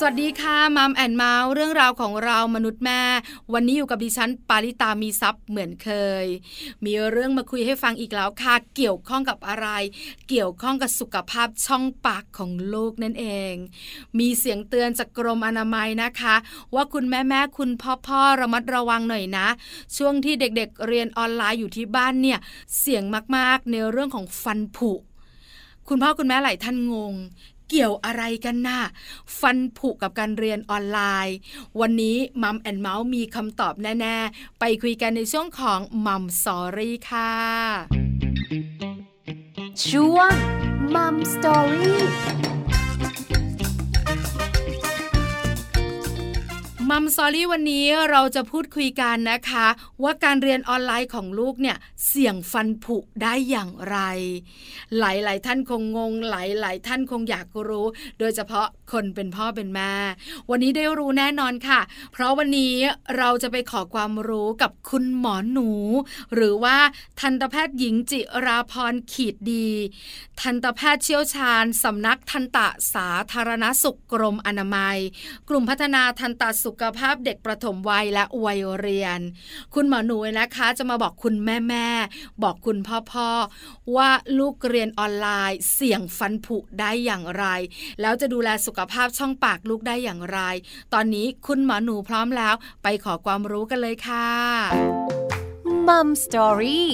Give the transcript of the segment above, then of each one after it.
สวัสดีค่ะ Mom and Mouth เรื่องราวของเรามนุษย์แม่ วันนี้อยู่กับดิฉันปาริตามีทรัพย์เหมือนเคย มีเรื่องมาคุยให้ฟังอีกแล้วค่ะ เกี่ยวข้องกับอะไร เกี่ยวข้องกับสุขภาพช่องปากของลูกนั่นเอง มีเสียงเตือนจากกรมอนามัยนะคะ ว่าคุณแม่แม่คุณพ่อพ่อระมัดระวังหน่อยนะ ช่วงที่เด็กๆเรียนออนไลน์อยู่ที่บ้านเนี่ยเสี่ยงมากๆในเรื่องของฟันผุคุณพ่อคุณแม่หลายท่านงง เกี่ยวอะไรกันน่ะฟันผุกับการเรียนออนไลน์ วันนี้ Mom and Mouth มีคำตอบแน่ๆ ไปคุยกันในช่วงของ Mom Story ค่ะช่วง Mom Story มัมซอรี่วันนี้เราจะพูดคุยกันนะคะ ว่าการเรียนออนไลน์ของลูกเนี่ยเสี่ยงฟันผุได้อย่างไร หลายๆ ท่านคงงง หลาย ๆ ท่านคงอยากรู้ โดยเฉพาะคนเป็นพ่อเป็นแม่ วันนี้ได้รู้แน่นอนค่ะ เพราะวันนี้เราจะไปขอความรู้กับคุณหมอหนู หรือว่าทันตแพทย์หญิงจิราพรขีดดี ทันตแพทย์เชี่ยวชาญสำนักทันตสาธารณสุขกรมอนามัย กลุ่มพัฒนาทันตสุขภาพเด็กประถมวัยและวัยเรียน คุณหมอหนูนะคะ จะมาบอกคุณแม่แม่บอกคุณพ่อพ่อว่าลูกเรียนออนไลน์ เสี่ยงฟันผุได้อย่างไร แล้วจะดูแลสุขภาพช่องปากลูกได้อย่างไร ตอนนี้คุณหมอหนูพร้อมแล้ว ไปขอความรู้กันเลยค่ะมัมสตอรี่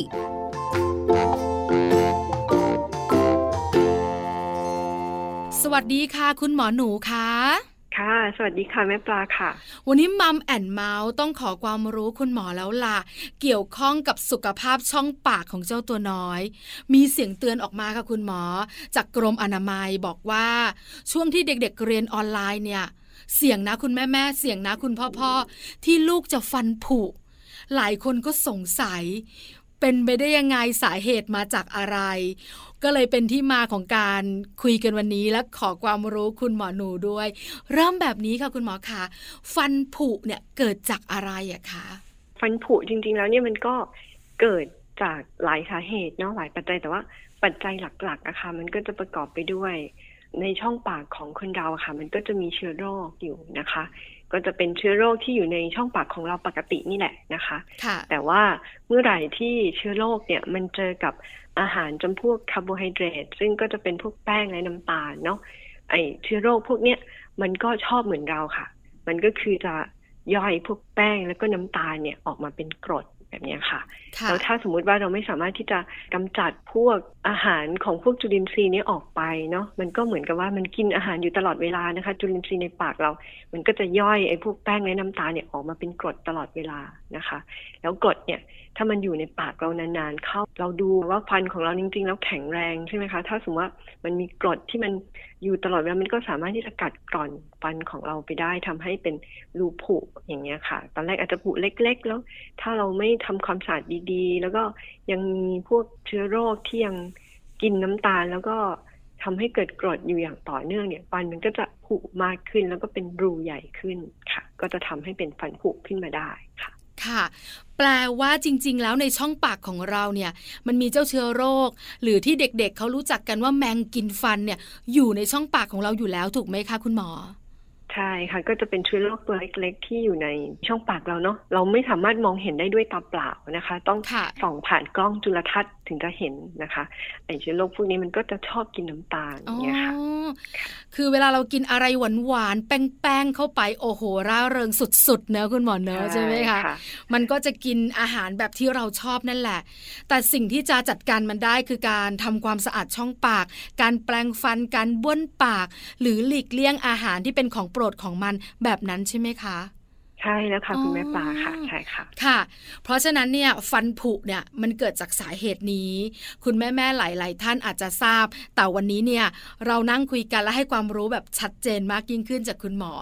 สวัสดีค่ะ คุณหมอหนูคะ ค่ะ สวัสดีค่ะแม่ปลาค่ะ วันนี้มัมแอนเมาส์ต้องขอความรู้คุณหมอแล้วล่ะ เกี่ยวข้องกับสุขภาพช่องปากของเจ้าตัวน้อย มีเสียงเตือนออกมาค่ะคุณหมอ จากกรมอนามัยบอกว่าช่วงที่เด็กๆเรียนออนไลน์เนี่ย เสี่ยงนะคุณแม่แม่เสี่ยงนะคุณพ่อพ่อที่ลูกจะฟันผุ หลายคนก็สงสัยเป็นไปได้ยังไงสาเหตุมาจากอะไรก็เลยเป็นที่มาของการคุยกันวันนี้และขอความรู้คุณหมอหนูด้วย เริ่มแบบนี้ค่ะคุณหมอคะฟันผุเนี่ยเกิดจากอะไรอะคะฟันผุจริง ๆ แล้วเนี่ยมันก็เกิดจากหลายสาเหตุเนาะหลายปัจจัยแต่ว่าปัจจัยหลักๆอะค่ะมันก็จะประกอบไปด้วย ในช่องปากของคนเราค่ะ มันก็จะมีเชื้อโรคอยู่นะคะ ก็จะเป็นเชื้อโรคที่อยู่ในช่องปากของเราปกตินี่แหละนะคะแต่ว่าเมื่อไหร่ที่เชื้อโรคเนี่ยมันเจอกับอาหารจำพวกคาร์โบไฮเดรตซึ่งก็จะเป็นพวกแป้งและน้ำตาลเนาะไอเชื้อโรคพวกเนี้ยมันก็ชอบเหมือนเราค่ะ มันก็คือจะย่อยพวกแป้งแล้วก็น้ำตาลเนี่ยออกมาเป็นกรดแบบนี้ค่ะ แล้วถ้าสมมุติว่าเราไม่สามารถที่จะกำจัดพวก อาหารของพวกจุลินทรีย์นี้ออกไปเนาะมันก็เหมือนกับว่ามันกินอาหารอยู่ตลอดเวลานะคะ จุลินทรีย์ในปากเรา มันก็จะย่อยไอ้พวกแป้งและน้ำตาลเนี่ยออกมาเป็นกรดตลอดเวลานะคะ แล้วกรดเนี่ยถ้ามันอยู่ในปากเรานานๆเข้าเราดูว่าฟันของเราจริง ๆ แล้วแข็งแรงใช่ไหมคะ ถ้าสมมติว่ามันมีกรดที่มันอยู่ตลอดเวลามันก็สามารถที่จะกัดกร่อนฟันของเราไปได้ทำให้เป็นรูผุอย่างเงี้ยค่ะ ตอนแรกอาจจะผุเล็ก ๆ แล้ว ถ้าเราไม่ทำความสะอาดดีๆ แล้วก็ยังมีพวกเชื้อโรคที่ยัง กินน้ำตาลแล้วก็ทำให้เกิดกรดอยู่อย่างต่อเนื่องเนี่ย ฟันมันก็จะผุมากขึ้นแล้วก็เป็นรูใหญ่ขึ้นค่ะ ก็จะทำให้เป็นฟันผุขึ้นมาได้ค่ะ ค่ะ แปลว่าจริง ๆ แล้วในช่องปากของเราเนี่ย มันมีเจ้าเชื้อโรค หรือที่เด็กๆเเขารู้จักกันว่าแมงกินฟันเนี่ย อยู่ในช่องปากของเราอยู่แล้วถูกไหมคะคุณหมอใช่ค่ะก็จะเป็นเชื้อโรคตัวเล็กๆ ที่อยู่ในช่องปากเราเนาะเราไม่สามารถมองเห็นได้ด้วยตาเปล่านะคะ ต้องส่องผ่านกล้องจุลทรรศน์ถึงจะเห็นนะคะไอเชื้อโรคพวกนี้มันก็จะชอบกินน้ำตาลอย่างเงี้ยค่ะคือเวลาเรากินอะไรหวานๆแป้งๆเข้าไปโอ้โหร่าเริงสุดๆเนอะคุณหมอเนอะใช่ไหมคะมันก็จะกินอาหารแบบที่เราชอบนั่นแหละ แต่สิ่งที่จะจัดการมันได้คือการทำความสะอาดช่องปาก การแปลงฟันการบ้วนปาก หรือหลีกเลี่ยงอาหารที่เป็นของโปรดของมันแบบนั้นใช่ไหมคะ ใช่แล้วค่ะคุณแม่ปลาค่ะใช่ค่ะค่ะ เพราะฉะนั้นเนี่ยฟันผุเนี่ยมันเกิดจากสาเหตุนี้ คุณแม่แม่หลาย ๆ ท่านอาจจะทราบ แต่วันนี้เนี่ยเรานั่งคุยกันและให้ความรู้แบบชัดเจนมากยิ่งขึ้นจากคุณหมอ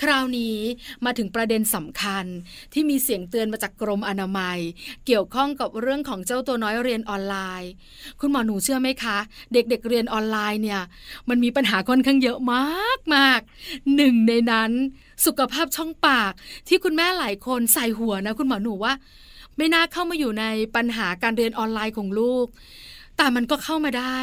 คราวนี้มาถึงประเด็นสำคัญที่มีเสียงเตือนมาจากกรมอนามัย เกี่ยวข้องกับเรื่องของเจ้าตัวน้อยเรียนออนไลน์ คุณหมอหนูเชื่อไหมคะ เด็ก ๆ เรียนออนไลน์เนี่ยมันมีปัญหาค่อนข้างเยอะมากมากหนึ่งในนั้น สุขภาพช่องปาก ที่คุณแม่หลายคนใส่หัวนะ คุณหมอหนูว่า ไม่น่าเข้ามาอยู่ในปัญหาการเรียนออนไลน์ของลูกแต่แต่มันก็เข้ามาได้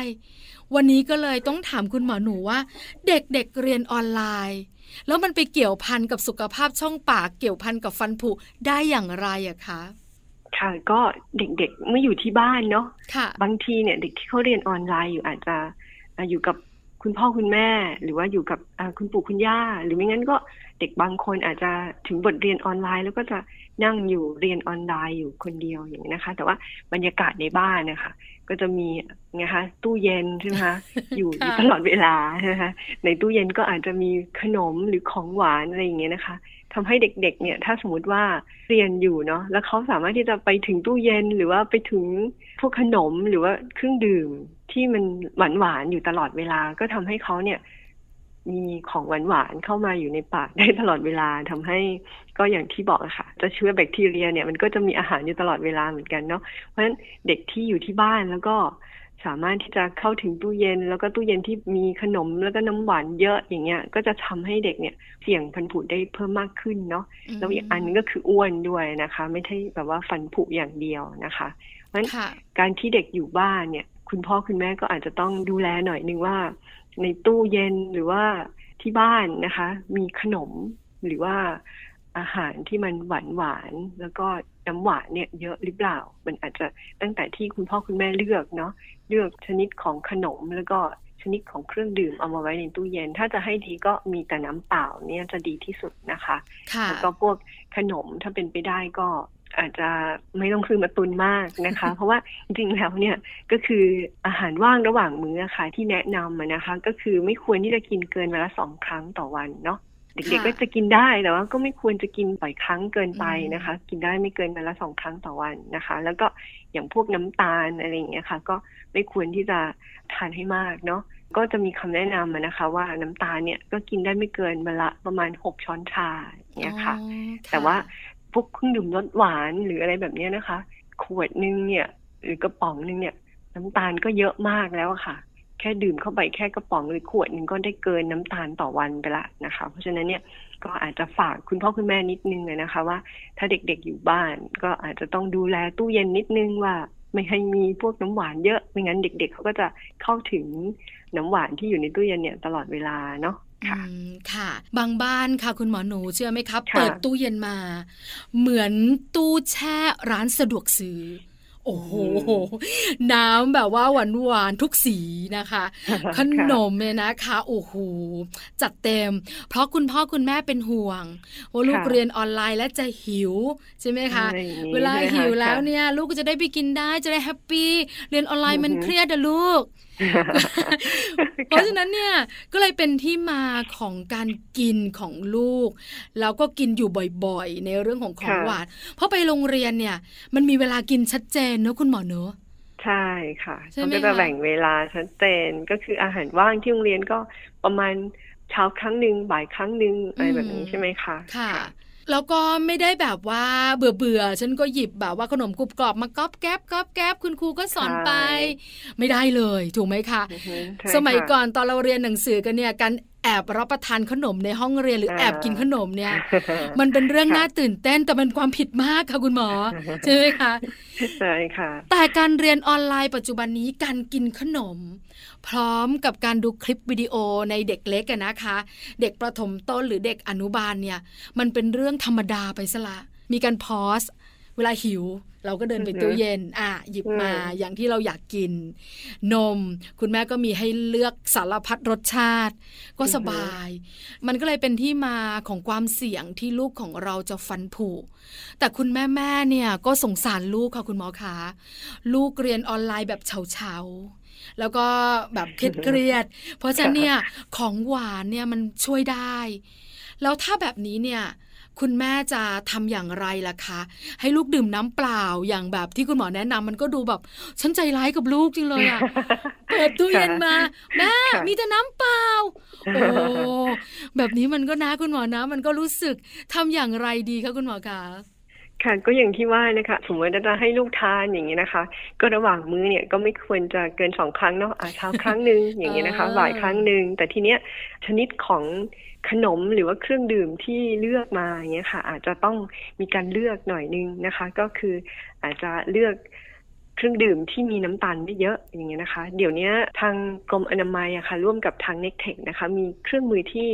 วันนี้ก็เลยต้องถามคุณหมอหนูว่า เด็กๆเเรียนออนไลน์ แล้วมันไปเกี่ยวพันกับสุขภาพช่องปาก เกี่ยวพันกับฟันผุได้อย่างไรอะคะค่ะก็เด็กๆเมื่ออยู่ที่บ้านเนาะะบางทีเนี่ยเด็กที่เขาเรียนออนไลน์อยู่อาจจะอยู่กับ คุณพ่อคุณแม่หรือว่าอยู่กับคุณปู่คุณย่า หรือไม่งั้นก็เด็กบางคนอาจจะถึงบทเรียนออนไลน์ แล้วก็จะนั่งอยู่เรียนออนไลน์อยู่คนเดียวอย่างนี้นะคะ แต่ว่าบรรยากาศในบ้านนะคะ ก็จะมีไงคะตู้เย็นใช่ไหมคะอยู่ตลอดเวลานะคะในตู้เย็นก็อาจจะมีขนมหรือของหวานอะไรอย่างเงี้ยนะคะทำให้เด็กๆ เนี่ย ถ้าสมมติว่าเรียนอยู่เนาะแล้วเขาสามารถที่จะไปถึงตู้เย็นหรือว่าไปถึงพวกขนมหรือว่าเครื่องดื่ม ที่มันหวานหวานอยู่ตลอดเวลา ก็ทำให้เขาเนี่ย มีของหวานหวานเข้ามาอยู่ในปากได้ตลอดเวลาทำให้ก็อย่างที่บอกค่ะจะเชื้อแบคทีเรียเนี่ยมันก็จะมีอาหารอยู่ตลอดเวลาเหมือนกันเนาะเพราะฉะนั้นเด็กที่อยู่ที่บ้านแล้วก็สามารถที่จะเข้าถึงตู้เย็น แล้วก็ตู้เย็นที่มีขนมแล้วก็น้ำหวานเยอะอย่างเงี้ย ก็จะทำให้เด็กเนี่ยเสี่ยงฟันผุได้เพิ่มมากขึ้นเนาะแล้วอีกอันนึงก็คืออ้วนด้วยนะคะ ไม่ใช่แบบว่าฟันผุอย่างเดียวนะคะเพราะฉะนั้นการที่เด็กอยู่บ้านเนี่ย คุณพ่อคุณแม่ก็อาจจะต้องดูแลหน่อยนึงว่า ในตู้เย็นหรือว่าที่บ้านนะคะ มีขนมหรือว่าอาหารที่มันหวานหวานแล้วก็น้ำหวานเนี่ยเยอะหรือเปล่า มันอาจจะตั้งแต่ที่คุณพ่อคุณแม่เลือกเนาะเลือกชนิดของขนมแล้วก็ชนิดของเครื่องดื่มเอามาไว้ในตู้เย็น ถ้าจะให้ดีก็มีแต่น้ำเปล่าเนี่ยจะดีที่สุดนะคะ แล้วก็พวกขนมถ้าเป็นไปได้ก็ อาจจะไม่ต้องซื้อมาตุนมากนะคะ เพราะว่าจริงๆแล้วเนี่ยก็คืออาหารว่างระหว่างมื้อค่ะที่แนะนำนะคะ ก็คือไม่ควรที่จะกินเกินเวลาสองครั้งต่อวันเนาะเด็กๆก็จะกินได้แต่ว่าก็ไม่ควรจะกินบ่อยครั้งเกินไปนะคะ กินได้ไม่เกินวันละสองครั้งต่อวันนะคะ แล้วก็อย่างพวกน้ำตาลอะไรอย่างเงี้ยค่ะ ก็ไม่ควรที่จะทานให้มากเนาะก็จะมีคำแนะนำนะคะ ว่าน้ำตาลเนี่ยก็กินได้ไม่เกินวันละประมาณหกช้อนชาเนี่ยค่ะ แต่ว่า พวกเครื่องดื่มรสหวานหรืออะไรแบบนี้นะคะ ขวดนึงเนี่ย หรือกระป๋องนึงเนี่ย น้ำตาลก็เยอะมากแล้วค่ะ แค่ดื่มเข้าไปแค่กระป๋องหรือขวดหนึ่งก็ได้เกินน้ำตาลต่อวันไปละนะคะ เพราะฉะนั้นเนี่ยก็อาจจะฝากคุณพ่อคุณแม่นิดนึงเลยนะคะ ว่าถ้าเด็กๆอยู่บ้าน ก็อาจจะต้องดูแลตู้เย็นนิดนึงว่าไม่ให้มีพวกน้ำหวานเยอะ ไม่งั้นเด็ก ๆ เขาก็จะเข้าถึงน้ำหวานที่อยู่ในตู้เย็นเนี่ยตลอดเวลาเนาะ ค่ะค่ะ บางบ้านค่ะคุณหมอหนูเชื่อไหมครับ เปิดตู้เย็นมา เหมือนตู้แช่ร้านสะดวกซื้อโอ้โห น้ำแบบว่าหวานหวานทุกสีนะคะ ขนมเนี่ยนะคะ โอ้โห จัดเต็ม เพราะคุณพ่อคุณแม่เป็นห่วงว่าลูกเรียนออนไลน์และจะหิว ใช่ไหมคะ เวลาหิวแล้วเนี่ย ลูกก็จะได้ไปกินได้จะได้ happy เรียนออนไลน์มันเครียดอะลูก เพราะฉะนั้นเนี่ยก็เลยเป็นที่มาของการกินของลูก แล้วก็กินอยู่บ่อยๆ ในเรื่องของของหวานเพราะไปโรงเรียนเนี่ย มันมีเวลากินชัดเจนเนอะคุณหมอเนอะใช่ค่ะเขาก็จะแบ่งเวลาชัดเจนก็คืออาหารว่างที่โรงเรียนก็ประมาณเช้าครั้งหนึ่งบ่ายครั้งหนึ่งอะไรแบบนี้ใช่ไหมคะค่ะ แล้วก็ไม่ได้แบบว่าเบื่อเบื่อฉันก็หยิบแบบว่าขนมกรุบกรอบมาก๊อบแก๊บก๊อบแก๊บคุณครูก็สอนไป ไม่ได้เลยถูกไหมคะ สมัยก่อนตอนเราเรียนหนังสือกันเนี่ยการแอบรับประทานขนมในห้องเรียนหรือแอบกินขนมเนี่ย มันเป็นเรื่องน่าตื่นเต้นแต่มันความผิดมากค่ะคุณหมอใช่ไหมคะใช่ค่ะ แต่การเรียนออนไลน์ปัจจุบันนี้การกินขนม พร้อมกับการดูคลิปวิดีโอในเด็กเล็กกันนะคะ เด็กประถมต้นหรือเด็กอนุบาลเนี่ยมันเป็นเรื่องธรรมดาไปซะละ มีการพอสเวลาหิวเราก็เดินไปตู้เย็น อะหยิบมาอย่างที่เราอยากกิน นม คุณแม่ก็มีให้เลือกสารพัดรสชาติ ก็สบาย มันก็เลยเป็นที่มาของความเสี่ยงที่ลูกของเราจะฟันผุแต่คุณแม่แม่เนี่ยก็สงสารลูกค่ะคุณหมอคะลูกเรียนออนไลน์แบบเฉาๆ แล้วก็แบบเครียด เพราะฉะนั้นเนี่ยของหวานเนี่ยมันช่วยได้ แล้วถ้าแบบนี้เนี่ยคุณแม่จะทำอย่างไรล่ะคะ ให้ลูกดื่มน้ำเปล่าอย่างแบบที่คุณหมอแนะนำมันก็ดูแบบฉันใจร้ายกับลูกจริงเลยอะเปิดตู้เย็นมาแม่มีแต่น้ำเปล่าโอ้แบบนี้มันก็นะคุณหมอนะ มันก็รู้สึกทำอย่างไรดีคะคุณหมอคะ ค่ะก็อย่างที่ว่านะคะสมมติจะให้ลูกทานอย่างนี้นะคะ ก็ระหว่างมื้อเนี่ยก็ไม่ควรจะเกินสองครั้งเนาะอาเช้าครั้งหนึ่งอย่างนี้นะคะบ่ายครั้งหนึ่งแต่ทีเนี้ยชนิดของขนมหรือว่าเครื่องดื่มที่เลือกมาอย่างเงี้ยค่ะ อาจจะต้องมีการเลือกหน่อยนึงนะคะ ก็คืออาจจะเลือก เครื่องดื่มที่มีน้ำตาลไม่เยอะอย่างเงี้ยนะคะ เดี๋ยวนี้ทางกรมอนามัยอะค่ะร่วมกับทางเน็กเทคนะคะ มีเครื่องมือที่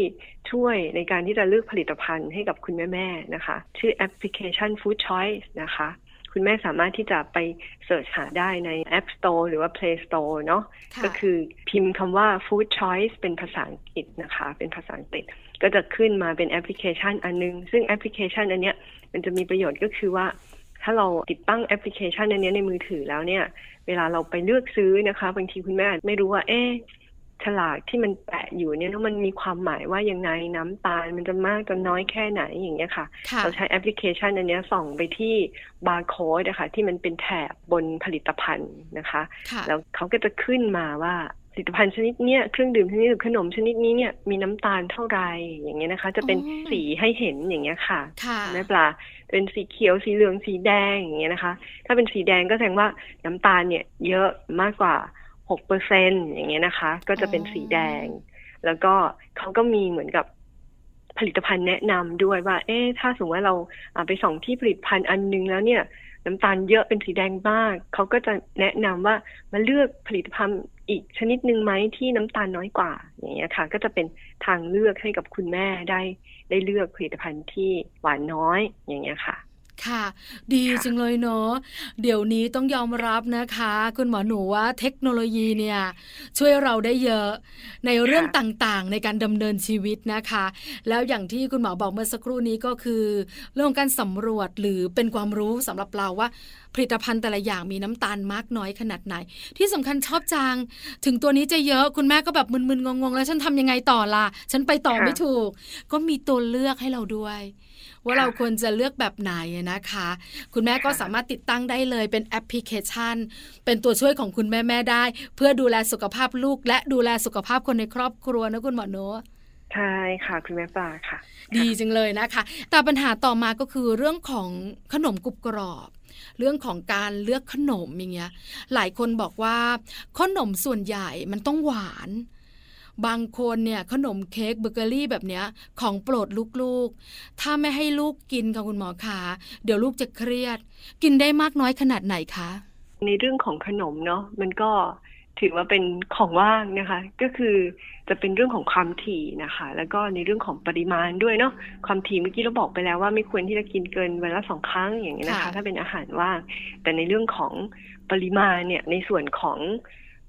ช่วยในการที่จะเลือกผลิตภัณฑ์ให้กับคุณแม่ๆนะคะ ชื่อแอปพลิเคชัน Food Choice นะคะ คุณแม่สามารถที่จะไปเสิร์ชหาได้ใน App Store หรือว่า Play Store เนาะค่ะก็คือพิมพ์คำว่า food choice เป็นภาษาอังกฤษนะคะ เป็นภาษาอังกฤษก็จะขึ้นมาเป็นแอปพลิเคชันอันนึง ซึ่งแอปพลิเคชันอันเนี้ยมันจะมีประโยชน์ก็คือว่า ถ้าเราติดตั้งแอปพลิเคชันอันเนี้ยในมือถือแล้วเนี่ย เวลาเราไปเลือกซื้อนะคะ บางทีคุณแม่อาจไม่รู้ว่า เอ๊ะฉลากที่มันแปะอยู่เนี่ยแล้วมันมีความหมายว่ายังไงน้ำตาลมันจะมากจะน้อยแค่ไหนอย่างเงี้ยค่ะค่ะเราใช้แอปพลิเคชันอันเนี้ยส่องไปที่บาร์โค้ดนะคะที่มันเป็นแถบบนผลิตภัณฑ์นะคะค่ะแล้วเขาก็จะขึ้นมาว่าผลิตภัณฑ์ชนิดเนี้ยเครื่องดื่มชนิดหรือขนมชนิดนี้เนี่ยมีน้ำตาลเท่าไหรอย่างเงี้ยนะคะ จะเป็นอ๋อสีให้เห็นอย่างเงี้ยค่ะค่ะแม่ปลา เป็นสีเขียวสีเหลืองสีแดงอย่างเงี้ยนะคะ ถ้าเป็นสีแดงก็แสดงว่าน้ำตาลเนี่ย เยอะมากกว่าหกเปอร์เซ็นอย่างเงี้ยนะคะ ก็จะเป็นสีแดง แล้วก็เขาก็มีเหมือนกับผลิตภัณฑ์แนะนำด้วยว่า เอ๊ะถ้าสมมติว่าเราอ่าไปส่องที่ผลิตภัณฑ์อันนึงแล้วเนี่ย น้ำตาลเยอะเป็นสีแดงมากเขาก็จะแนะนำว่ามาเลือกผลิตภัณฑ์อีกชนิดหนึ่งไหมที่น้ำตาลน้อยกว่า อย่างเงี้ยค่ะ ก็จะเป็นทางเลือกให้กับคุณแม่ได้ได้เลือกผลิตภัณฑ์ที่หวานน้อยอย่างเงี้ยค่ะ ค่ะ ดีค่ะจังเลยเนาะเดี๋ยวนี้ต้องยอมรับนะคะ คุณหมอหนูว่าเทคโนโลยีเนี่ยช่วยเราได้เยอะในเรื่องต่างๆ ในการดำเนินชีวิตนะคะ แล้วอย่างที่คุณหมอบอกเมื่อสักครู่นี้ก็คือ เรื่องของการสำรวจหรือเป็นความรู้สำหรับเราว่าผลิตภัณฑ์แต่ละอย่างมีน้ำตาลมากน้อยขนาดไหน ที่สำคัญชอบจัง ถึงตัวนี้จะเยอะคุณแม่ก็แบบมึนๆงงๆ แล้วฉันทำยังไงต่อล่ะ ฉันไปต่อค่ะไม่ถูก ก็มีตัวเลือกให้เราด้วย ว่าค่ะเราควรจะเลือกแบบไหนนะคะ คุณแม่ก็ค่ะสามารถติดตั้งได้เลยเป็นแอปพลิเคชัน เป็นตัวช่วยของคุณแม่ๆได้ เพื่อดูแลสุขภาพลูก และดูแลสุขภาพคนในครอบครัวนะคุณหมอโนอะใช่ค่ะคุณแม่ปลาค่ะ ดีจังเลยนะคะ แต่ปัญหาต่อมาก็คือเรื่องของขนมกรุบกรอบ เรื่องของการเลือกขนมอย่างเงี้ยหลายคนบอกว่าขนมส่วนใหญ่มันต้องหวาน บางคนเนี่ยขนมเค้กเบเกอรี่แบบเนี้ยของโปรดลูกๆ ถ้าไม่ให้ลูกกินค่ะคุณหมอขาเดี๋ยวลูกจะเครียด กินได้มากน้อยขนาดไหนคะ ในเรื่องของขนมเนาะมันก็ถือว่าเป็นของว่างนะคะ ก็คือจะเป็นเรื่องของความถี่นะคะ แล้วก็ในเรื่องของปริมาณด้วยเนาะความถี่เมื่อกี้เราบอกไปแล้วว่าไม่ควรที่จะกินเกินวันละสองครั้งอย่างนี้ยนะคะค่ะถ้าเป็นอาหารว่าง แต่ในเรื่องของปริมาณเนี่ยในส่วนของ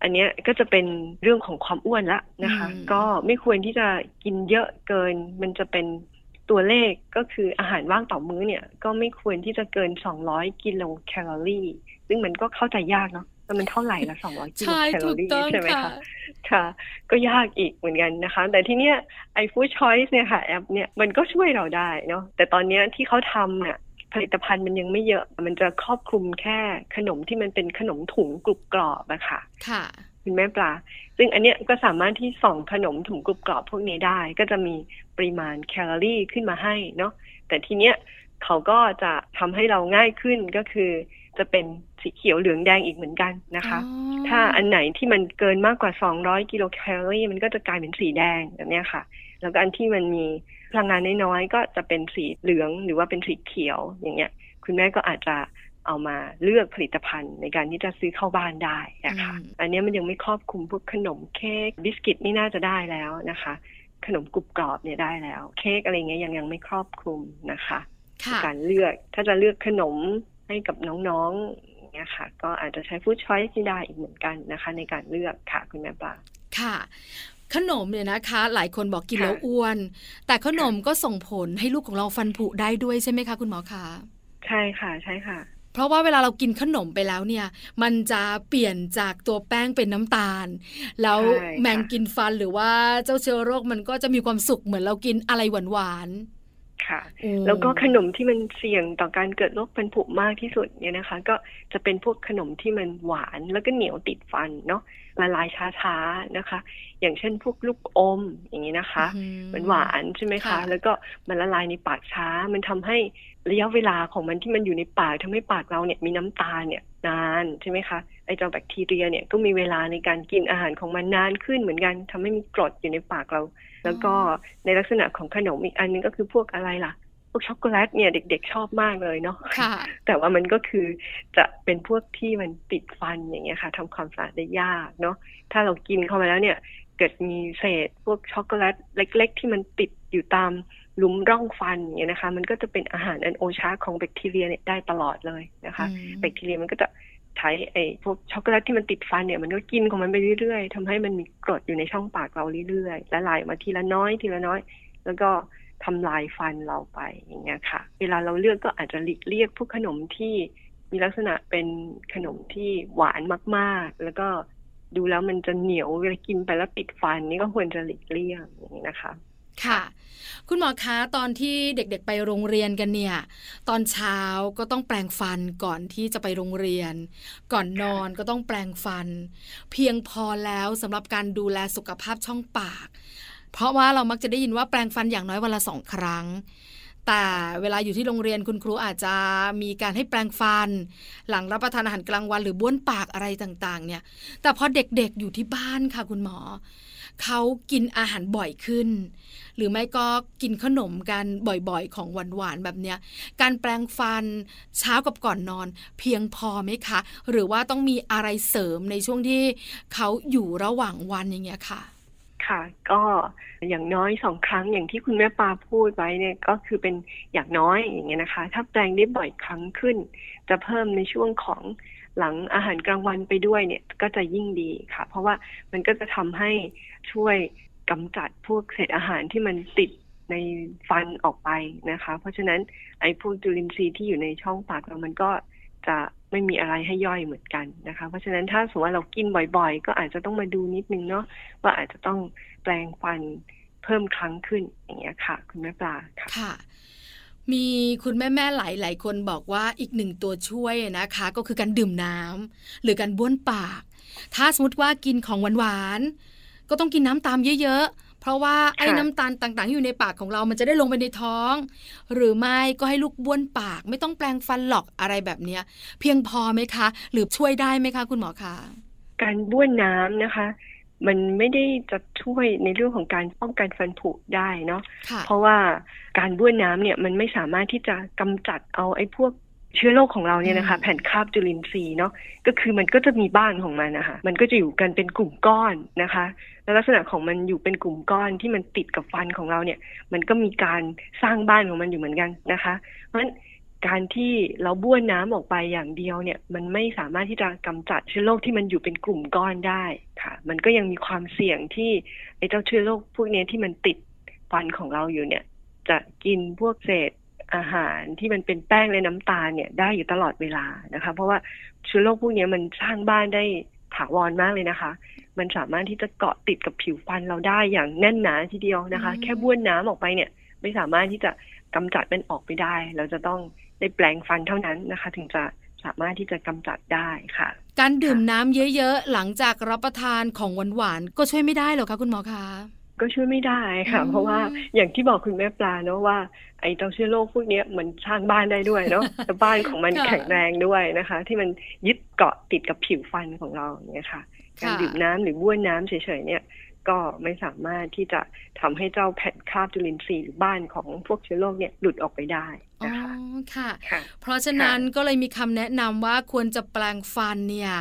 อันเนี้ยก็จะเป็นเรื่องของความอ้วนละนะคะ ก็ไม่ควรที่จะกินเยอะเกิน มันจะเป็นตัวเลขก็คืออาหารว่างต่อมื้อเนี่ย ก็ไม่ควรที่จะเกิน 200 กิโลแคลอรี่ ซึ่งมันก็เข้าใจยากเนาะว่ามันเท่าไหร่ละ200กิโลใช่แคลถูอกรี่ต้องใช่ไหมค่ะคะค่ะ ก็ยากอีกเหมือนกันนะคะ แต่ที่เนี้ยไอฟู้ดชอยส์เนี่ยค่ะแอปเนี่ยมันก็ช่วยเราได้เนาะแต่ตอนเนี้ยที่เขาทำเนี่ย ผลิตภัณฑ์มันยังไม่เยอะ มันจะครอบคลุมแค่ขนมที่มันเป็นขนมถุงกรุบกรอบอะค่ะ ค่ะคุณแม่ปลา ซึ่งอันเนี้ยก็สามารถที่ส่องขนมถุงกรุบกรอบพวกนี้ได้ ก็จะมีปริมาณแคลอรี่ขึ้นมาให้เนาะ แต่ทีเนี้ยเขาก็จะทำให้เราง่ายขึ้นก็คือ จะเป็นสีเขียวเหลืองแดงอีกเหมือนกันนะคะอ๋อถ้าอันไหนที่มันเกินมากกว่า 200 กิโลแคลอรี่มันก็จะกลายเป็นสีแดงแบบเนี้ยค่ะ แล้วก็อันที่มันมีพลังงานน้อยๆก็จะเป็นสีเหลืองหรือว่าเป็นสีเขียวอย่างเงี้ย คุณแม่ก็อาจจะเอามาเลือกผลิตภัณฑ์ในการที่จะซื้อเข้าบ้านได้นะคะอืมอันเนี้ยมันยังไม่ครอบคลุมพวกขนมเค้กบิสกิตนี่น่าจะได้แล้วนะคะ ขนมกรุบกรอบเนี่ยได้แล้ว เค้กอะไรเงี้ยยังยังไม่ครอบคลุมนะคะค่ะการเลือกถ้าจะเลือกขนมให้กับน้องๆอย่างเงี้ยค่ะ ก็อาจจะใช้ฟู้ดชอยส์ที่ได้อีกเหมือนกันนะคะ ในการเลือกค่ะคุณแม่ปลาค่ะ ขนมเนี่ยนะคะ หลายคนบอกกินค่ะแล้วอ้วน แต่ขนมก็ส่งผลให้ลูกของเราฟันผุได้ด้วยใช่ไหมคะ คุณหมอคะใช่ค่ะใช่ค่ะ เพราะว่าเวลาเรากินขนมไปแล้วเนี่ย มันจะเปลี่ยนจากตัวแป้งเป็นน้ำตาล แล้วใช่ค่ะแมงกินฟันหรือว่าเจ้าเชื้อโรคมันก็จะมีความสุขเหมือนเรากินอะไรหวานค่ะๆโอ้แล้วก็ขนมที่มันเสี่ยงต่อการเกิดโรคฟันผุมากที่สุดเนี่ยนะคะ ก็จะเป็นพวกขนมที่มันหวานแล้วก็เหนียวติดฟันเนาะ ละลายช้าๆนะคะ อย่างเช่นพวกลูกอมอย่างนี้นะคะอืมันหวานใช่ไหมคะค่ะแล้วก็มันละลายในปากช้า มันทำให้ระยะเวลาของมันที่มันอยู่ในปากทำให้ปากเราเนี่ยมีน้ำตาลเนี่ยนานใช่ไหมคะไอเจ้าแบคทีเรียเนี่ยก็มีเวลาในการกินอาหารของมันนานขึ้นเหมือนกันทำให้มีกรดอยู่ในปากเรา แล้วก็ในลักษณะของขนมอีกอันนึงก็คือพวกอะไรล่ะโต วกช็อกโกแลตเนี่ยเด็กๆชอบมากเลยเนาะค่ะแต่ว่ามันก็คือจะเป็นพวกที่มันติดฟันอย่างเงี้ยค่ะทำความสะอาดได้ยากเนาะถ้าเรากินเข้าไปแล้วเนี่ย เกิดมีเศษพวกช็อกโกแลตเล็ก ๆ ที่มันติดอยู่ตามหลุมร่องฟันอย่างเงี้ยนะคะ มันก็จะเป็นอาหารอันโอชาของแบคทีเรียเนี่ยได้ตลอดเลยนะคะอืมแบคทีเรียมันก็จะใช้ไอ้พวกช็อกโกแลตที่มันติดฟันเนี่ยมันก็กินของมันไปเรื่อยๆทำให้มันมีกรดอยู่ในช่องปากเราเรื่อยๆและไหลมาทีละน้อยทีละน้อย แล้วก็ ทำลายฟันเราไปอย่างเงี้ยค่ะ เวลาเราเลือกก็อาจจะหลีกเลี่ยงพวกขนมที่มีลักษณะเป็นขนมที่หวานมาก ๆ แล้วก็ดูแล้วมันจะเหนียวเวลากินไปแล้วติดฟันนี่ก็ควรจะหลีกเลี่ยงอย่างนี้นะคะ ค่ะ คุณหมอคะตอนที่เด็กๆไปโรงเรียนกันเนี่ย ตอนเช้าก็ต้องแปรงฟันก่อนที่จะไปโรงเรียน ก่อนนอนก็ต้องแปรงฟัน เพียงพอแล้วสำหรับการดูแลสุขภาพช่องปาก เพราะว่าเรามักจะได้ยินว่าแปรงฟันอย่างน้อยวันละสองครั้ง แต่เวลาอยู่ที่โรงเรียนคุณครูอาจจะมีการให้แปรงฟัน หลังรับประทานอาหารกลางวันหรือบ้วนปากอะไรต่างๆ เนี่ย แต่พอเด็กๆอยู่ที่บ้านค่ะคุณหมอเขากินอาหารบ่อยขึ้น หรือไม่ก็กินขนมกันบ่อยๆ ของหวานๆแบบเนี้ย การแปรงฟันเช้ากับก่อนนอน เพียงพอไหมคะ หรือว่าต้องมีอะไรเสริมในช่วงที่เขาอยู่ระหว่างวันอย่างเงี้ยค่ะ ค่ะ ก็อย่างน้อยสองครั้งอย่างที่คุณแม่ปาพูดไว้เนี่ยก็คือเป็นอย่างน้อยอย่างเงี้ยนะคะ ถ้าแปลงได้บ่อยครั้งขึ้น จะเพิ่มในช่วงของหลังอาหารกลางวันไปด้วยเนี่ยก็จะยิ่งดีค่ะ เพราะว่ามันก็จะทำให้ช่วยกำจัดพวกเศษอาหารที่มันติดในฟันออกไปนะคะ เพราะฉะนั้นไอ้พวกจุลินทรีย์ที่อยู่ในช่องปากเรามันก็จะ ไม่มีอะไรให้ย่อยเหมือนกันนะคะ เพราะฉะนั้นถ้าสมมติว่าเรากินบ่อยๆ ก็อาจจะต้องมาดูนิดนึงเนาะว่าอาจจะต้องแปลงฟันเพิ่มครั้งขึ้นอย่างเงี้ยค่ะ คุณแม่ปลาค่ะคะมีคุณแม่แม่ๆหลายหลายๆคนบอกว่าอีกหนึ่งตัวช่วยนะคะ ก็คือการดื่มน้ำหรือการบ้วนปาก ถ้าสมมติว่ากินของหวานๆก็ต้องกินน้ำตามเยอะๆ เพราะว่าไอ้น้ำตาลต่างๆ ที่อยู่ในปากของเรามันจะได้ลงไปในท้อง หรือไม่ก็ให้ลูกบ้วนปาก ไม่ต้องแปลงฟันหรอกอะไรแบบเนี้ย เพียงพอไหมคะ หรือช่วยได้ไหมคะ คุณหมอคะการบ้วนน้ำนะคะ มันไม่ได้จะช่วยในเรื่องของการป้องกันฟันผุได้เนาะค่ะเพราะว่าการบ้วนน้ำเนี่ยมันไม่สามารถที่จะกำจัดเอาไอ้พวก เชื้อโรคของเราเนี่ยนะคะอืมแผ่นคาบจุลินทรีย์เนาะก็คือมันก็จะมีบ้านของมันนะคะมันก็จะอยู่กันเป็นกลุ่มก้อนนะคะ แล้วลักษณะของมันอยู่เป็นกลุ่มก้อนที่มันติดกับฟันของเราเนี่ย มันก็มีการสร้างบ้านของมันอยู่เหมือนกันนะคะ เพราะฉะนั้นการที่เราบ้วนน้ำออกไปอย่างเดียวเนี่ย มันไม่สามารถที่จะกำจัดเชื้อโรคที่มันอยู่เป็นกลุ่มก้อนได้ค่ะ มันก็ยังมีความเสี่ยงที่ไอ้เจ้าเชื้อโรคพวกเนี้ยที่มันติดฟันของเราอยู่เนี่ย จะกินพวกเศษ อาหารที่มันเป็นแป้งและน้ำตาลเนี่ยได้อยู่ตลอดเวลานะคะ เพราะว่าเชื้อโรคพวกเนี้ยมันสร้างบ้านได้ถาวรมากเลยนะคะ มันสามารถที่จะเกาะติดกับผิวฟันเราได้อย่างแน่นหนาทีเดียวนะคะอืมแค่บ้วนน้ำออกไปเนี่ย ไม่สามารถที่จะกำจัดมันออกไปได้ เราจะต้องได้แปลงฟันเท่านั้นนะคะ ถึงจะสามารถที่จะกำจัดได้ค่ะ การดื่มน้ำเยอะๆหลังจากรับประทานของหวานๆก็ช่วยไม่ได้หรอคะคุณหมอคะ ก็ช่วยไม่ได้ค่ะอืมเพราะว่าอย่างที่บอกคุณแม่ปลาเนาะว่า ไอ้เจ้าเชื้อโรคพวกเนี้ยมันสร้างบ้านได้ด้วยเนาะแต่บ้านของมันค่ะแข็งแรงด้วยนะคะ ที่มันยึดเกาะติดกับผิวฟันของเราอย่างเงี้ยค่ะ การค่ะดื่มน้ำหรือบ้วนน้ำเฉยๆเนี่ย ก็ไม่สามารถที่จะทำให้เจ้าแผ่นคราบจุลินทรีย์หรือบ้านของพวกเชื้อโรคเนี่ยหลุดออกไปได้อ๋อนะคะค่ะค่ะ เพราะฉะนั้นก็เลยมีคำแนะนำว่าควรจะแปลงฟันเนี่ย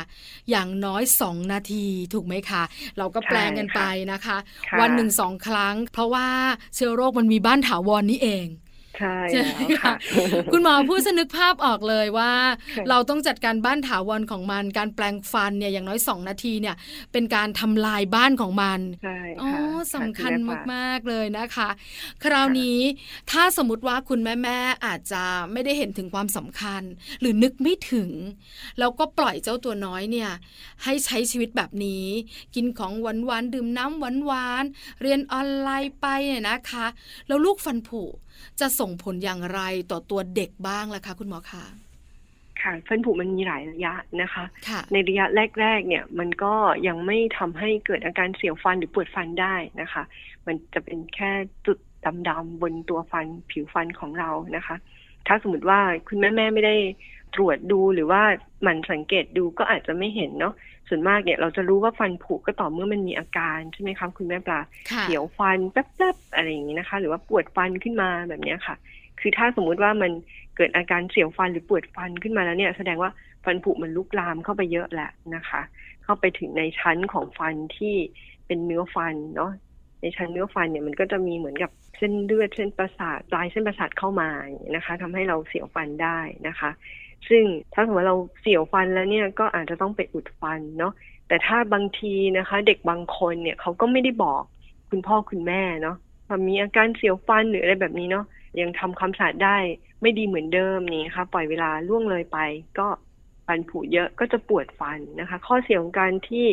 อย่างน้อย 2 นาทีถูกไหมคะ เราก็แปลงกันไปนะคะค่ะวันหนึ่งสองครั้ง เพราะว่าเชื้อโรคมันมีบ้านถาวรนี่เอง ใช่ใช่แล้วค่ะ คุณหมอพูดสนึกภาพออกเลยว่าค่ะเราต้องจัดการบ้านถาวรของมัน การแปลงฟันเนี่ยอย่างน้อย 2 นาทีเนี่ย เป็นการทำลายบ้านของมันใช่อ๋อค่ะสำคัญณแปลมากๆเลยนะคะ คราวนี้ถ้าสมมติว่าคุณแม่แม่ๆอาจจะไม่ได้เห็นถึงความสำคัญ หรือนึกไม่ถึง แล้วก็ปล่อยเจ้าตัวน้อยเนี่ย ให้ใช้ชีวิตแบบนี้ กินของหวานๆดื่มน้ำหวานๆเรียนออนไลน์ไปเนี่ยนะคะ แล้วลูกฟันผุ จะส่งผลอย่างไรต่อตัวเด็กบ้างล่ะคะ คุณหมอคะค่ะฟันผุมันมีหลายระยะนะคะค่ะในระยะแรกๆเนี่ยมันก็ยังไม่ทำให้เกิดอาการเสียวฟันหรือปวดฟันได้นะคะ มันจะเป็นแค่จุดดำๆบนตัวฟันผิวฟันของเรานะคะ ถ้าสมมติว่าคุณแม่แม่ๆไม่ได้ตรวจดูหรือว่าหมันสังเกตดูก็อาจจะไม่เห็นเนาะส่วนมากเนี่ยเราจะรู้ว่าฟันผุก็ต่อเมื่อมันมีอาการใช่ไหมคะคุณแม่ปลาค่ะเสียวฟันแป๊บๆอะไรอย่างนี้นะคะ หรือว่าปวดฟันขึ้นมาแบบเนี้ยค่ะคือคือถ้าสมมุติว่ามันเกิดอาการเสียวฟันหรือปวดฟันขึ้นมาแล้วเนี่ย แสดงว่าฟันผุมันลุกลามเข้าไปเยอะแหละนะคะ เข้าไปถึงในชั้นของฟันที่เป็นเนื้อฟันเนาะในชั้นเนื้อฟันเนี่ยมันก็จะมีเหมือนกับเส้นเลือดเส้นประสาทปลายเส้นประสาทเข้ามานะคะทำให้เราเสียวฟันได้นะคะ ซึ่งถ้าสมมติเราเสียวฟันแล้วเนี่ยก็อาจจะต้องไปอุดฟันเนาะแต่ถ้าบางทีนะคะ เด็กบางคนเนี่ยเขาก็ไม่ได้บอกคุณพ่อคุณแม่เนาะว่ามีอาการเสียวฟันหรืออะไรแบบนี้เนาะยังทำความสะอาดได้ไม่ดีเหมือนเดิมนี่ค่ะ ปล่อยเวลาล่วงเลยไป ก็ฟันผุเยอะก็จะปวดฟันนะคะ ข้อเสียของการที่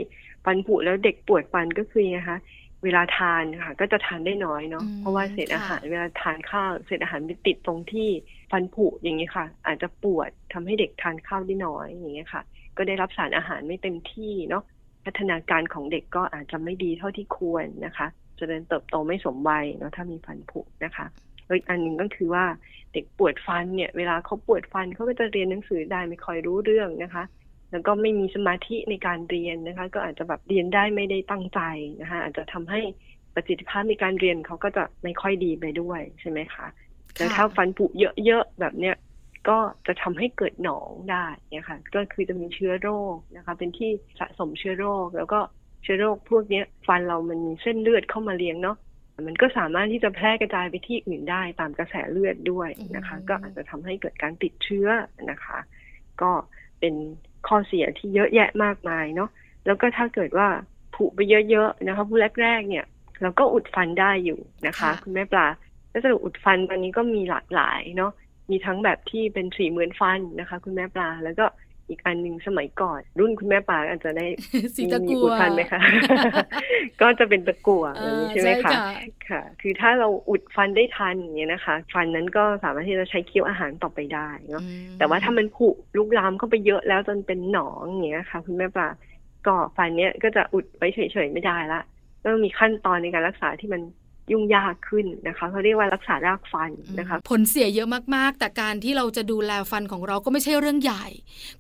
ฟันผุแล้วเด็กปวดฟันก็คือนะคะ เวลาทานค่ะก็จะทานได้น้อยเนาะเพราะว่าเศษอาหารเวลาทานข้าวเศษอาหารไปติดตรงที่ฟันผุอย่างนี้ค่ะ อาจจะปวดทำให้เด็กทานข้าวได้น้อยอย่างนี้ค่ะ ก็ได้รับสารอาหารไม่เต็มที่เนาะพัฒนาการของเด็กก็อาจจะไม่ดีเท่าที่ควรนะคะจเจริญเติบโตไม่สมวัยเนาะถ้ามีฟันผุนะคะอีกอันหนึ่งก็คือว่าเด็กปวดฟันเนี่ย เวลาเขาปวดฟันเขาก็จะเรียนหนังสือได้ไม่ค่อยรู้เรื่องนะคะ แล้วก็ไม่มีสมาธิในการเรียนนะคะ ก็อาจจะแบบเรียนได้ไม่ได้ตั้งใจนะคะอาจจะทำให้ประสิทธิภาพในการเรียนเขาก็จะไม่ค่อยดีไปด้วยใช่ไหมคะแต่ถ้าฟันผุเยอะๆแบบเนี้ยก็จะทำให้เกิดหนองได้เนี่ยค่ะก็คือจะมีเชื้อโรคนะคะ เป็นที่สะสมเชื้อโรค แล้วก็เชื้อโรคพวกเนี้ย ฟันเรามันมีเส้นเลือดเข้ามาเลี้ยงเนาะมันก็สามารถที่จะแพร่กระจายไปที่อื่นได้ตามกระแสเลือดด้วยนะคะ ก็อาจจะทำให้เกิดการติดเชื้อนะคะ ก็เป็น ข้อเสียที่เยอะแยะมากมายเนาะแล้วก็ถ้าเกิดว่าผุไปเยอะๆนะคะผู้แรกๆเนี่ย เราก็อุดฟันได้อยู่นะคะ คุณแม่ปลาแล้วสรุปอุดฟันตอนนี้ก็มีหลากหลายเนาะมีทั้งแบบที่เป็นสีเหมือนฟันนะคะ คุณแม่ปลาแล้วก็ อีกอันหนึ่งสมัยก่อน รุ่นคุณแม่ปาอาจจะได้สีตะกัวทันไหมคะ ก็จะเป็นตะกัวแบบนี้ใช่ไหมคะค่ะ คือถ้าเราอุดฟันได้ทันอย่างเงี้ยนะคะ ฟันนั้นก็สามารถที่จะใช้เคี้ยวอาหารต่อไปได้เนาะแต่ว่าถ้ามันผุลุกลามเข้าไปเยอะแล้วจนเป็นหนองอย่างเงี้ยค่ะ คุณแม่ปลาก็ฟันเนี้ยก็จะอุดไว้เฉยๆไม่ได้ละต้องมีขั้นตอนในการรักษาที่มัน ยุ่งยากขึ้นนะคะเขาเรียกว่ารักษารากฟันนะคะผลเสียเยอะมากๆ แต่การที่เราจะดูแลฟันของเราก็ไม่ใช่เรื่องใหญ่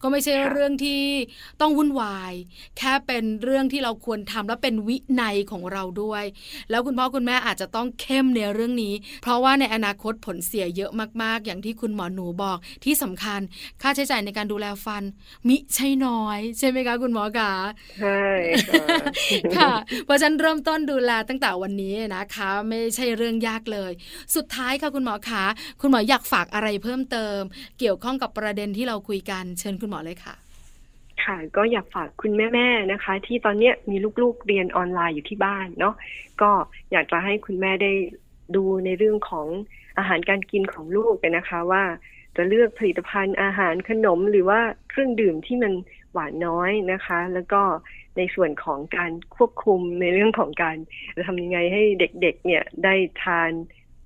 ก็ไม่ใช่เรื่องที่ต้องวุ่นวาย แค่เป็นเรื่องที่เราควรทำและเป็นวินัยของเราด้วย แล้วคุณพ่อคุณแม่อาจจะต้องเข้มในเรื่องนี้ เพราะว่าในอนาคตผลเสียเยอะมาก ๆ อย่างที่คุณหมอหนูบอกที่สำคัญค่าใช้จ่ายในการดูแลฟันมิใช่น้อย ใช่ไหมคะคุณหมอกาใช่ค่ะเพราะฉะนั้นเริ่มต้นดูแลตั้งแต่วันนี้นะคะไม่ใช่เรื่องยากเลย สุดท้ายค่ะคุณหมอคะคุณหมออยากฝากอะไรเพิ่มเติม เกี่ยวข้องกับประเด็นที่เราคุยกันเชิญคุณหมอเลยค่ะค่ะก็อยากฝากคุณแม่ๆนะคะ ที่ตอนนี้มีลูกๆเรียนออนไลน์อยู่ที่บ้านเนาะก็อยากจะให้คุณแม่ได้ดูในเรื่องของอาหารการกินของลูกกันนะคะ ว่าจะเลือกผลิตภัณฑ์อาหารขนมหรือว่าเครื่องดื่มที่มันหวานน้อยนะคะ แล้วก็ ในส่วนของการควบคุมในเรื่องของการจะทำยังไงให้เด็กๆ เนี่ยได้ทาน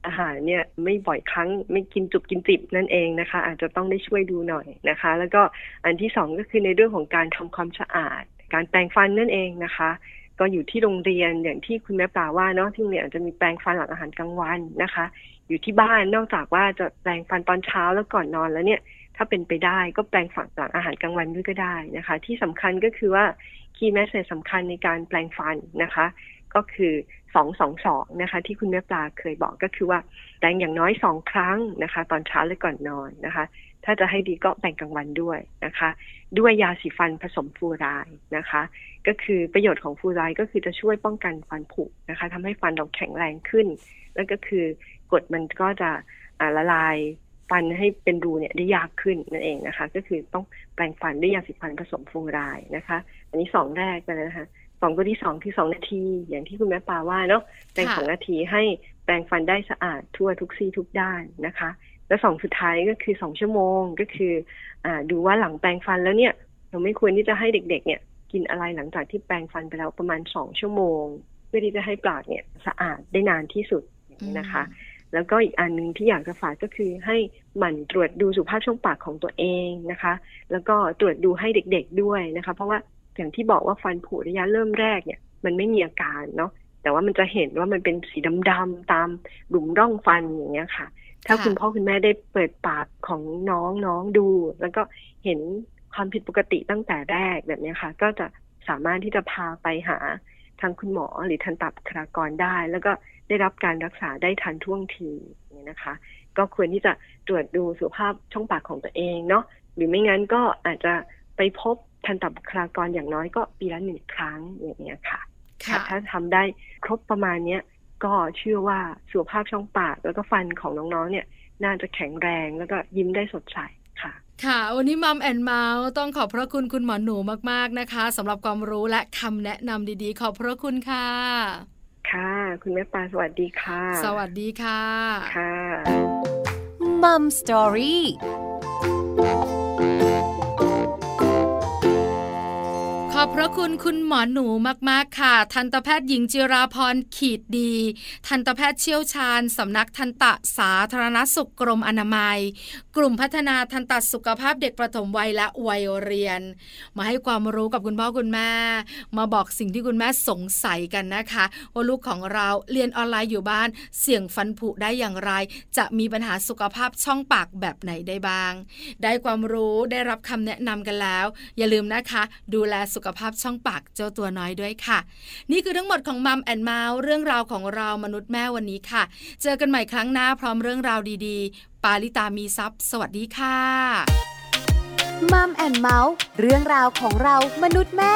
อาหารเนี่ยไม่บ่อยครั้งไม่กินจุบกินจิบนั่นเองนะคะ อาจจะต้องได้ช่วยดูหน่อยนะคะ แล้วก็อันที่สองก็คือในเรื่องของการทำความสะอาด การแปรงฟันนั่นเองนะคะ ก็อยู่ที่โรงเรียนอย่างที่คุณแม่ปลาว่าเนาะที่โรงเรียนอาจจะมีแปรงฟันหลังอาหารกลางวันนะคะ อยู่ที่บ้านนอกจากว่าจะแปรงฟันตอนเช้าแล้วก่อนนอนแล้วเนี่ยถ้าเป็นไปได้ก็แปรงฟันหลังอาหารกลางวันด้วยก็ได้นะคะ ที่สำคัญก็คือว่า key message สำคัญในการแปรงฟันนะคะ ก็คือสองสองสองนะคะ ที่คุณแม่ปลาเคยบอกก็คือว่าแปลงอย่างน้อยสองครั้งนะคะ ตอนเช้าและก่อนนอนนะคะ ถ้าจะให้ดีก็แปลงกลางวันด้วยนะคะ ด้วยยาสีฟันผสมฟูรายนะคะ ก็คือประโยชน์ของฟูรายก็คือจะช่วยป้องกันฟันผุนะคะทำให้ฟันเราแข็งแรงขึ้น แล้วก็คือกดมันก็จะละลายฟันให้เป็นรูเนี่ยได้ยากขึ้นนั่นเองนะคะ ก็คือต้องแปลงฟันด้วยยาสีฟันผสมฟูรายนะคะ อันนี้สองแรกไปแล้วนะคะสองตัวที่สองที่สองนาที อย่างที่คุณแม่ปาว่าเนาะแปลงสองนาทีให้แปลงฟันได้สะอาดทั่วทุกซี่ทุกด้านนะคะ แล้วสองสุดท้ายก็คือสองชั่วโมงก็คืออ่าดูว่าหลังแปลงฟันแล้วเนี่ย เราไม่ควรที่จะให้เด็ก ๆ เนี่ย กินอะไรหลังจากที่แปลงฟันไปแล้วประมาณสองชั่วโมง เพื่อที่จะให้ปากเนี่ยสะอาดได้นานที่สุดนะคะ แล้วก็อีกอันหนึ่งที่อยากจะฝากก็คือให้หมั่นตรวจดูสุขภาพช่องปากของตัวเองนะคะ แล้วก็ตรวจดูให้เด็ก ๆด้วยนะคะ เพราะว่า อย่างที่บอกว่าฟันผุระยะเริ่มแรกเนี่ย มันไม่มีอาการเนาะแต่ว่ามันจะเห็นว่ามันเป็นสีดำๆตามหลุมร่องฟันอย่างเงี้ยค่ะ ถ้าคุณพ่อคุณแม่ได้เปิดปากของน้องน้องดู แล้วก็เห็นความผิดปกติตั้งแต่แรกแบบนี้ค่ะ ก็จะสามารถที่จะพาไปหาทางคุณหมอหรือทันตบุคลากรได้ แล้วก็ได้รับการรักษาได้ทันท่วงทีนะคะ ก็ควรที่จะตรวจดูสุขภาพช่องปากของตัวเองเนาะหรือไม่งั้นก็อาจจะไปพบ ทันตบุคลากรอย่างน้อยก็ปีละหนึ่งครั้งอย่างเงี้ยค่ะค่ะถ้าทำได้ครบประมาณเนี้ยก็เชื่อว่าสุขภาพช่องปาก แล้วก็ฟันของน้องๆเนี่ย น่าจะแข็งแรงแล้วก็ยิ้มได้สดใสค่ะ ค่ะ วันนี้มัมแอนเมาส์ต้องขอบพระคุณคุณหมอหนูมากๆนะคะสำหรับความรู้และคำแนะนำดีๆ ขอบพระคุณค่ะ ค่ะ คุณแม่ปลาสวัสดีค่ะ สวัสดีค่ะ ค่ะมัมสตอรี่ อบพระคุณคุณหมอหนูมากๆค่ะ ทันตแพทย์หญิงจิราพรขีดดี ทันตแพทย์เชี่ยวชาญสำนักทันตสาธารณสุขกรมอนามัย กลุ่มพัฒนาทันตสุขภาพเด็กประถมวัยและวัยเรียน มาให้ความรู้กับคุณพ่อคุณแม่ มาบอกสิ่งที่คุณแม่สงสัยกันนะคะว่าลูกของเราเรียนออนไลน์อยู่บ้าน เสี่ยงฟันผุได้อย่างไร จะมีปัญหาสุขภาพช่องปากแบบไหนได้บ้าง ได้ความรู้ได้รับคำแนะนำกันแล้ว อย่าลืมนะคะ ดูแลสุขภาพช่องปากเจ้าตัวน้อยด้วยค่ะ นี่คือทั้งหมดของมัมแอนเมาส์เรื่องราวของเรามนุษย์แม่วันนี้ค่ะ เจอกันใหม่ครั้งหน้าพร้อมเรื่องราวดีๆปาลิตามีซัพ์สวัสดีค่ะมัมแอนเมาส์เรื่องราวของเรามนุษย์แม่